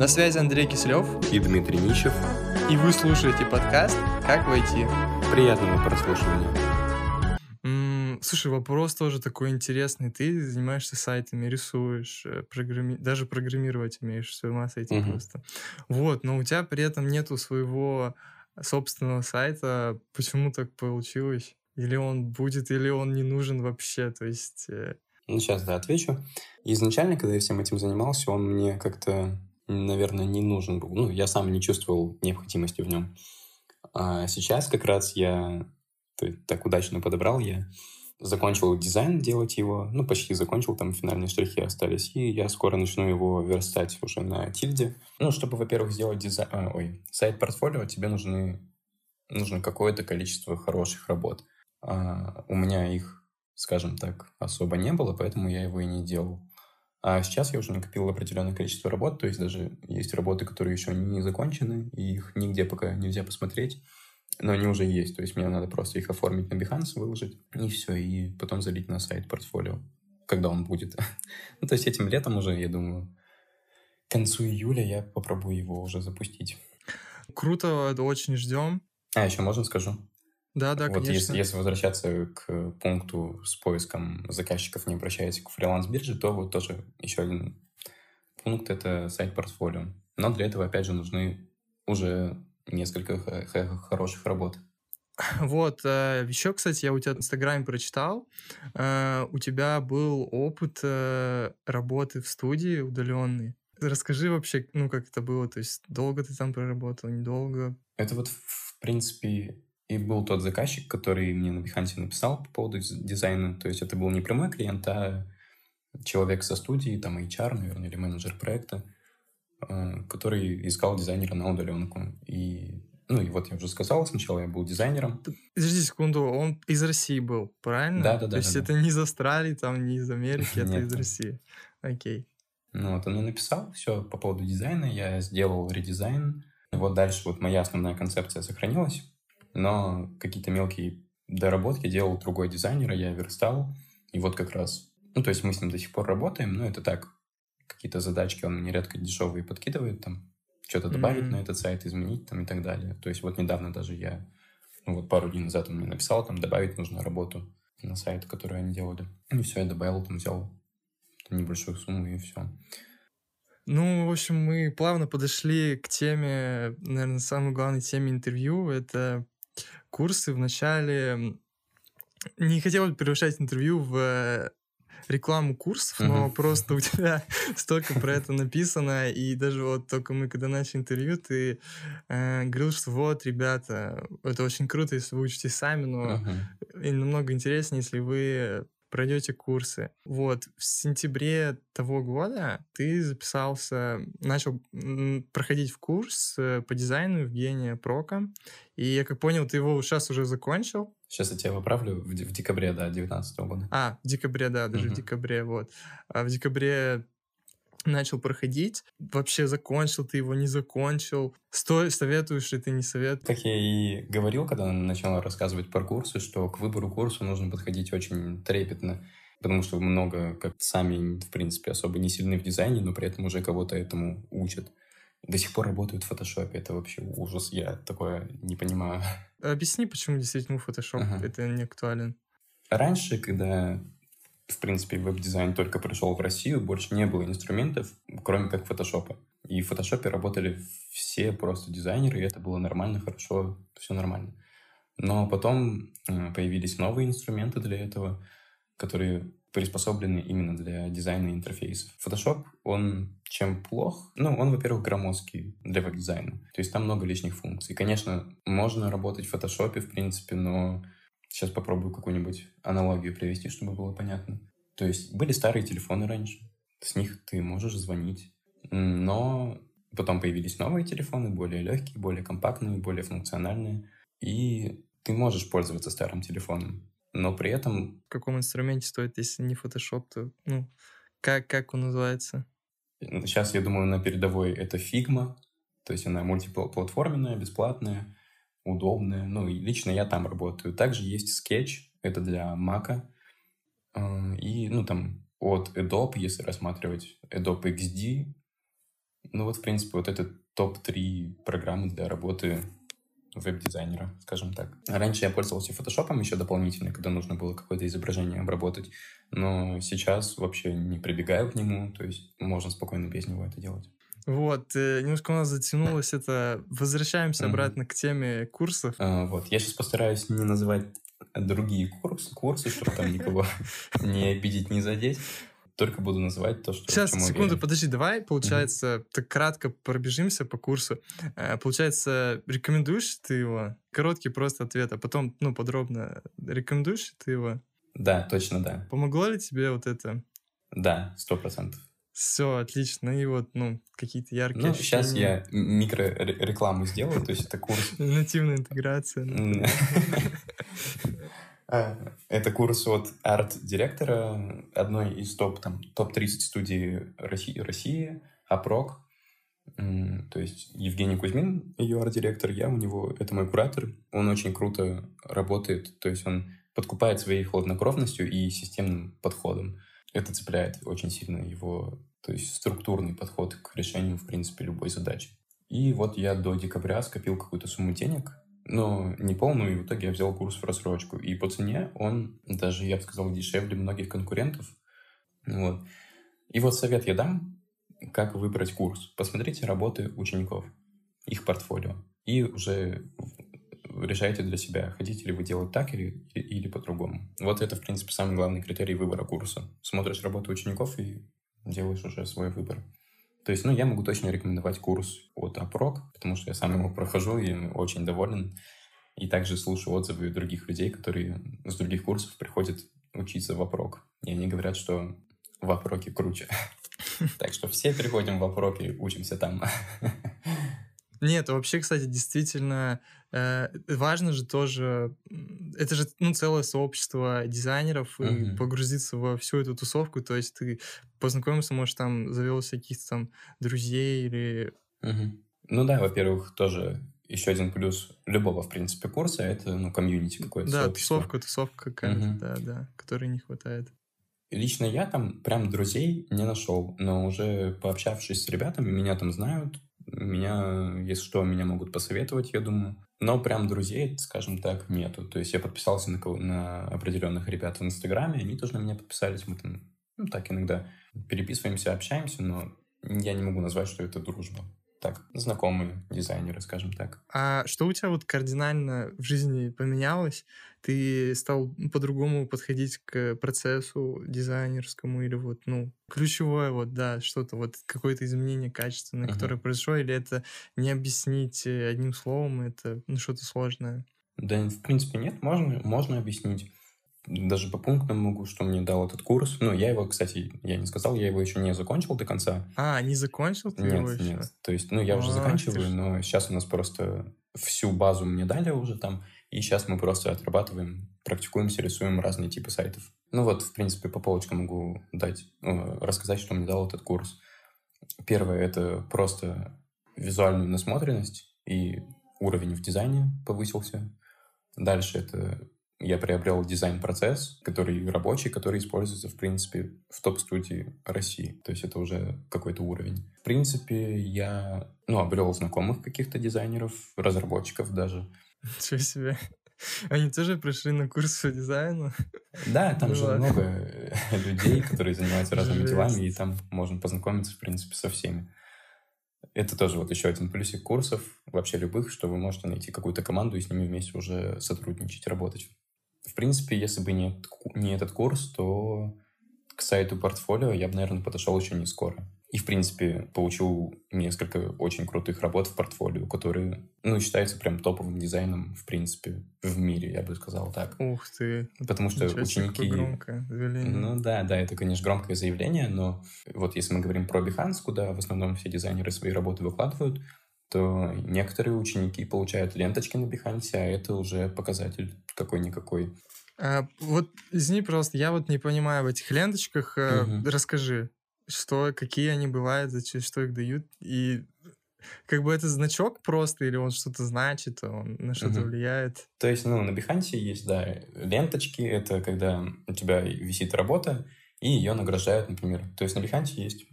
На связи Андрей Киселев и Дмитрий Нищев. И вы слушаете подкаст «Как войти». Приятного прослушивания. М-м, слушай, вопрос тоже такой интересный. Ты занимаешься сайтами, рисуешь, э, программи... даже программировать умеешь, с ума сойти угу. просто. Вот, но у тебя при этом нету своего собственного сайта. Почему так получилось? Или он будет, или он не нужен вообще? То есть... Э, ну, сейчас, да, отвечу. Изначально, когда я всем этим занимался, он мне как-то, наверное, не нужен был. Ну, я сам не чувствовал необходимости в нем. А сейчас как раз я так удачно подобрал, я закончил дизайн делать его, ну, почти закончил, там финальные штрихи остались, и я скоро начну его верстать уже на тильде. Ну, чтобы, во-первых, сделать дизайн, а, ой, сайт-портфолио, тебе нужны, нужно какое-то количество хороших работ. А, у меня их скажем так, особо не было, поэтому я его и не делал. А сейчас я уже накопил определенное количество работ, то есть даже есть работы, которые еще не закончены, и их нигде пока нельзя посмотреть, но они уже есть, то есть мне надо просто их оформить на Behance, выложить, и все, и потом залить на сайт портфолио, когда он будет. ну, то есть этим летом уже, я думаю, к концу июля я попробую его уже запустить. Круто, очень ждем. А, еще можно скажу? Да, да, вот конечно. Если, если возвращаться к пункту с поиском заказчиков, не обращаясь к фриланс-бирже, то вот тоже еще один пункт — это сайт-портфолио. Но для этого, опять же, нужны уже несколько хороших работ. Вот, э, еще, кстати, я у тебя в Инстаграме прочитал, э, у тебя был опыт э, работы в студии удаленный. Расскажи вообще, ну, как это было, то есть долго ты там проработал, недолго? Это вот, в принципе, и был тот заказчик, который мне на Behance написал по поводу дизайна. То есть это был не прямой клиент, а человек со студии, там HR, наверное, или менеджер проекта, э, который искал дизайнера на удаленку. И ну и вот я уже сказал, сначала я был дизайнером. Подожди секунду, он из России был, правильно? Да, да, да. То есть да, это да. не из Австралии, там, не из Америки, это из России. Окей. Ну вот он мне написал все по поводу дизайна, я сделал редизайн. И вот дальше вот моя основная концепция сохранилась но какие-то мелкие доработки делал другой дизайнер, я верстал, и вот как раз, ну, то есть мы с ним до сих пор работаем, но это так, какие-то задачки он мне редко дешевые подкидывает, там, что-то добавить mm-hmm. на этот сайт, изменить там и так далее. То есть вот недавно даже я, ну, вот пару дней назад он мне написал, там, добавить нужно работу на сайт, которую они делали. И все, я добавил, там, взял небольшую сумму, и все. Ну, в общем, мы плавно подошли к теме, наверное, самой главной теме интервью. Это курсы в начале... Не хотел превращать интервью в рекламу курсов, но uh-huh. просто у тебя столько про это написано, и даже вот только мы когда начали интервью, ты э, говорил, что вот, ребята, это очень круто, если вы учитесь сами, но uh-huh. и намного интереснее, если вы пройдете курсы. Вот, в сентябре того года ты записался, начал проходить в курс э, по дизайну Евгения Прока, и я как понял, ты его сейчас уже закончил. Сейчас я тебя поправлю, в, в декабре, да, 2019 года. А, в декабре, да, даже угу. в декабре, вот. А в декабре начал проходить. Вообще закончил ты его, не закончил? Стой, советуешь ли ты, не советуешь? Как я и говорил, когда начал рассказывать про курсы, что к выбору курса нужно подходить очень трепетно, потому что много, как сами, в принципе, особо не сильны в дизайне, но при этом уже кого-то этому учат. До сих пор работают в фотошопе. Это вообще ужас. Я такое не понимаю. Объясни, почему действительно фотошоп ага. это не актуален. Раньше, когда в принципе, веб-дизайн только пришел в Россию, больше не было инструментов, кроме как фотошопа. И в фотошопе работали все просто дизайнеры, и это было нормально, хорошо, все нормально. Но потом э, появились новые инструменты для этого, которые приспособлены именно для дизайна интерфейсов. Photoshop, он чем плох? Ну, он, во-первых, громоздкий для веб-дизайна. То есть там много лишних функций. Конечно, можно работать в Photoshop, в принципе, но Сейчас попробую какую-нибудь аналогию привести, чтобы было понятно. То есть были старые телефоны раньше, с них ты можешь звонить, но потом появились новые телефоны, более легкие, более компактные, более функциональные, и ты можешь пользоваться старым телефоном, но при этом... В каком инструменте стоит, если не Photoshop, то, ну, как, как он называется? Сейчас, я думаю, на передовой это Figma, то есть она мультиплатформенная, бесплатная, удобная. Ну, и лично я там работаю. Также есть Sketch, это для Mac. А, и, ну, там, от Adobe, если рассматривать Adobe XD, Ну вот, в принципе, вот это топ-3 программы для работы веб-дизайнера, скажем так. Раньше я пользовался фотошопом еще дополнительно, когда нужно было какое-то изображение обработать, но сейчас вообще не прибегаю к нему, то есть можно спокойно без него это делать. Вот, э, немножко у нас затянулось это. Возвращаемся mm-hmm. обратно к теме курсов. А, вот, я сейчас постараюсь не называть другие курсы, курсы чтобы там никого не обидеть, не задеть. Только буду называть то, что... Сейчас, секунду, уверен. подожди, давай, получается, mm-hmm. так кратко пробежимся по курсу. Э, получается, рекомендуешь ты его? Короткий просто ответ, а потом, ну, подробно. Рекомендуешь ты его? Да, точно да. Помогло ли тебе вот это? Да, сто процентов. Все, отлично. И вот, ну, какие-то яркие Ну, ощущения. сейчас я микро-рекламу сделаю, то есть это курс... Нативная интеграция. А, это курс от арт-директора одной из топ, там, топ-30 студий России, России АПРОК. То есть Евгений Кузьмин, ее арт-директор, я у него, это мой куратор. Он очень круто работает, то есть он подкупает своей хладнокровностью и системным подходом. Это цепляет очень сильно его, то есть структурный подход к решению, в принципе, любой задачи. И вот я до декабря скопил какую-то сумму денег, но не полную, и в итоге я взял курс в рассрочку. И по цене он даже, я бы сказал, дешевле многих конкурентов. Вот. И вот совет я дам, как выбрать курс. Посмотрите работы учеников, их портфолио, и уже решайте для себя, хотите ли вы делать так или, или по-другому. Вот это, в принципе, самый главный критерий выбора курса. Смотришь работу учеников и делаешь уже свой выбор. То есть, ну, я могу точно рекомендовать курс от Апрок, потому что я сам его прохожу и очень доволен. И также слушаю отзывы других людей, которые с других курсов приходят учиться в Апрок. И они говорят, что в Апроке круче. Так что все приходим в Апрок и учимся там. Нет, вообще, кстати, действительно э, важно же тоже, это же ну, целое сообщество дизайнеров, uh-huh. и погрузиться во всю эту тусовку, то есть ты познакомился, может, там завел каких-то там друзей или... Uh-huh. Ну да, во-первых, тоже еще один плюс любого, в принципе, курса — это, ну, комьюнити какое-то, Да, сообщество. тусовка, тусовка какая-то, uh-huh. да, да, которой не хватает. Лично я там прям друзей не нашел, но уже пообщавшись с ребятами, меня там знают, меня, если что, меня могут посоветовать, я думаю. Но прям друзей, скажем так, нету. То есть я подписался на, на определенных ребят в Инстаграме, они тоже на меня подписались. Мы там ну, так иногда переписываемся, общаемся, но я не могу назвать, что это дружба так, знакомые дизайнеры, скажем так. А что у тебя вот кардинально в жизни поменялось? Ты стал по-другому подходить к процессу дизайнерскому или вот, ну, ключевое вот, да, что-то вот, какое-то изменение качественное, uh-huh. которое произошло, или это не объяснить э, одним словом, это ну, что-то сложное? Да, в принципе, нет, можно, можно объяснить даже по пунктам могу, что мне дал этот курс. Ну, я его, кстати, я не сказал, я его еще не закончил до конца. А, не закончил ты нет, его еще? Нет, То есть, ну, я а, уже заканчиваю, ж... но сейчас у нас просто всю базу мне дали уже там, и сейчас мы просто отрабатываем, практикуемся, рисуем разные типы сайтов. Ну вот, в принципе, по полочкам могу дать, э, рассказать, что мне дал этот курс. Первое — это просто визуальную насмотренность, и уровень в дизайне повысился. Дальше это я приобрел дизайн-процесс, который рабочий, который используется, в принципе, в топ-студии России. То есть это уже какой-то уровень. В принципе, я ну, обрел знакомых каких-то дизайнеров, разработчиков даже. Ничего себе. Они тоже пришли на курс по дизайну? Да, там ну, же ладно. много людей, которые занимаются разными Жесть. делами, и там можно познакомиться, в принципе, со всеми. Это тоже вот еще один плюсик курсов, вообще любых, что вы можете найти какую-то команду и с ними вместе уже сотрудничать, работать. В принципе, если бы не, не этот курс, то к сайту портфолио я бы, наверное, подошел еще не скоро. И, в принципе, получил несколько очень крутых работ в портфолио, которые, ну, считаются прям топовым дизайном, в принципе, в мире, я бы сказал так. Ух ты. Потому что Ничего ученики... громкое заявление. Ну да, да, это, конечно, громкое заявление, но вот если мы говорим про Behance, куда в основном все дизайнеры свои работы выкладывают, то некоторые ученики получают ленточки на Behance, а это уже показатель какой-никакой. А, вот, извини, пожалуйста, я вот не понимаю в этих ленточках. Угу. Расскажи, что, какие они бывают, зачем, что их дают, и как бы это значок просто, или он что-то значит, он на что-то угу. влияет? То есть, ну, на Behance есть, да, ленточки, это когда у тебя висит работа, и ее награждают, например. То есть на Behance есть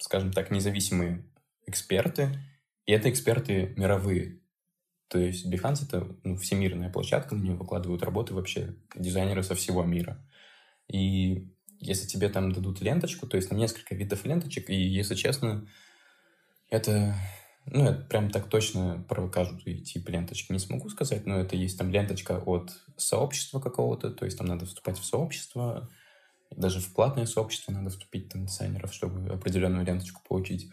скажем так, независимые эксперты, и это эксперты мировые. То есть Behance — это ну, всемирная площадка, на нее выкладывают работы вообще дизайнеры со всего мира. И если тебе там дадут ленточку, то есть там несколько видов ленточек, и, если честно, это, ну, это прям так точно про каждый тип ленточки не смогу сказать, но это есть там ленточка от сообщества какого-то, то есть там надо вступать в сообщество, даже в платное сообщество надо вступить там дизайнеров, чтобы определенную ленточку получить.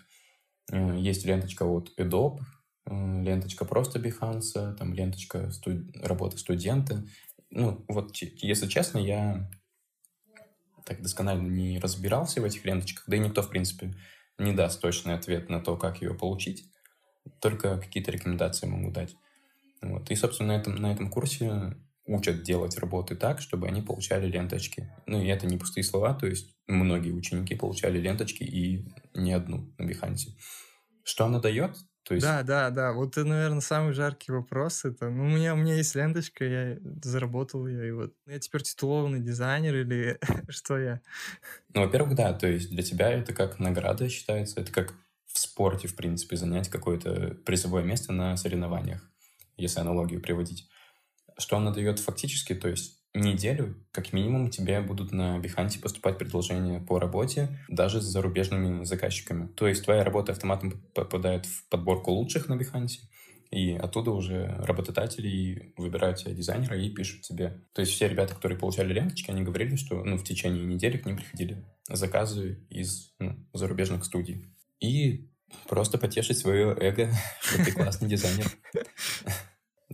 Э, есть ленточка от Adobe, э, ленточка просто Behance, там ленточка студ... работы студента. Ну, вот, если честно, я так досконально не разбирался в этих ленточках, да и никто, в принципе, не даст точный ответ на то, как ее получить, только какие-то рекомендации могу дать. Вот. И, собственно, на этом, на этом курсе учат делать работы так, чтобы они получали ленточки. Ну, и это не пустые слова, то есть многие ученики получали ленточки и не одну на Бихансе. Что она дает? То есть... Да, да, да. Вот это, наверное, самый жаркий вопрос. Это, ну, у меня, у меня есть ленточка, я заработал ее, и вот я теперь титулованный дизайнер или что я? Ну, во-первых, да, то есть для тебя это как награда считается, это как в спорте, в принципе, занять какое-то призовое место на соревнованиях, если аналогию приводить. Что она дает фактически, то есть неделю, как минимум, тебе будут на Behance поступать предложения по работе даже с зарубежными заказчиками. То есть твоя работа автоматом попадает в подборку лучших на Behance, и оттуда уже работодатели выбирают себе дизайнера и пишут тебе. То есть все ребята, которые получали ленточки, они говорили, что ну, в течение недели к ним приходили заказы из ну, зарубежных студий. И просто потешить свое эго, что ты классный дизайнер.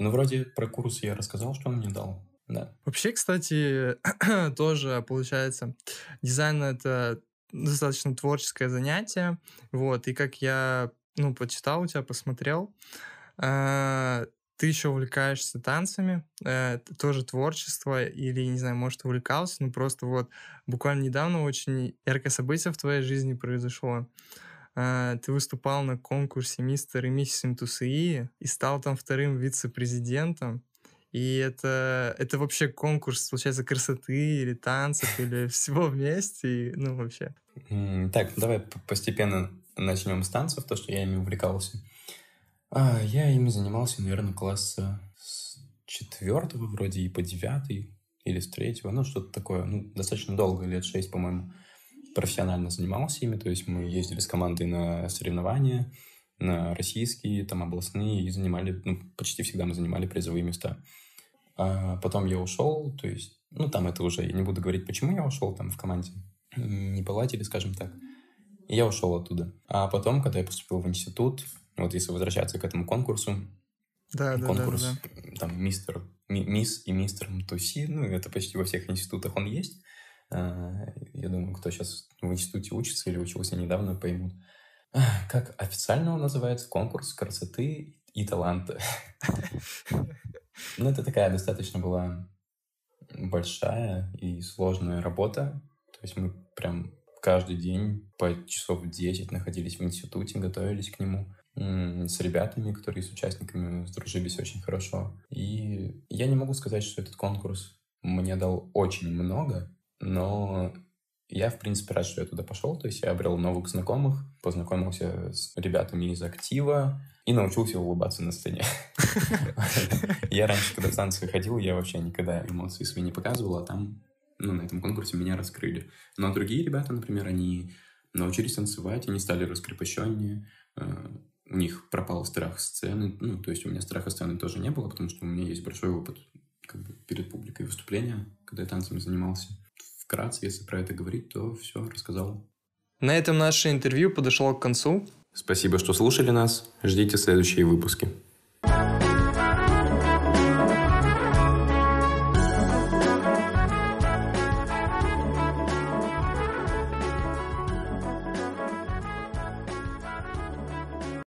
Ну, вроде про курс я рассказал, что он мне дал. Да. Вообще, кстати, тоже получается, дизайн — это достаточно творческое занятие, вот, и как я, ну, почитал у тебя, посмотрел, э, ты еще увлекаешься танцами, э, тоже творчество, или, не знаю, может, увлекался, ну, просто вот буквально недавно очень яркое событие в твоей жизни произошло. Э, ты выступал на конкурсе «Мистер и миссис Интусии» и стал там вторым вице-президентом. И это, это вообще конкурс, получается, красоты или танцев, или всего вместе, ну, вообще. Так, давай постепенно начнем с танцев, то, что я ими увлекался. А, я ими занимался, наверное, класса с четвертого вроде и по девятый, или с третьего, ну, что-то такое. Ну, достаточно долго, лет шесть, по-моему, профессионально занимался ими, то есть мы ездили с командой на соревнования, на российские, там, областные, и занимали, ну, почти всегда мы занимали призовые места. А потом я ушел, то есть, ну, там это уже, я не буду говорить, почему я ушел там в команде, не поладили, скажем так. И я ушел оттуда. А потом, когда я поступил в институт, вот если возвращаться к этому конкурсу, да, конкурс, да, да, да. там, мистер, ми, мисс и мистер Туси, ну, это почти во всех институтах он есть. А, я думаю, кто сейчас в институте учится или учился недавно, поймут. Как официально он называется? Конкурс красоты и таланта. Ну, это такая достаточно была большая и сложная работа. То есть мы прям каждый день по часов 10 находились в институте, готовились к нему с ребятами, которые с участниками сдружились очень хорошо. И я не могу сказать, что этот конкурс мне дал очень много, но я, в принципе, рад, что я туда пошел. То есть я обрел новых знакомых, познакомился с ребятами из актива и научился улыбаться на сцене. Я раньше, когда в танцы ходил, я вообще никогда эмоции свои не показывал, а там, ну, на этом конкурсе меня раскрыли. Но другие ребята, например, они научились танцевать, они стали раскрепощеннее, э, у них пропал страх сцены, ну, то есть у меня страха сцены тоже не было, потому что у меня есть большой опыт как бы, перед публикой выступления, когда я танцами занимался вкратце, если про это говорить, то все рассказал. На этом наше интервью подошло к концу. Спасибо, что слушали нас. Ждите следующие выпуски.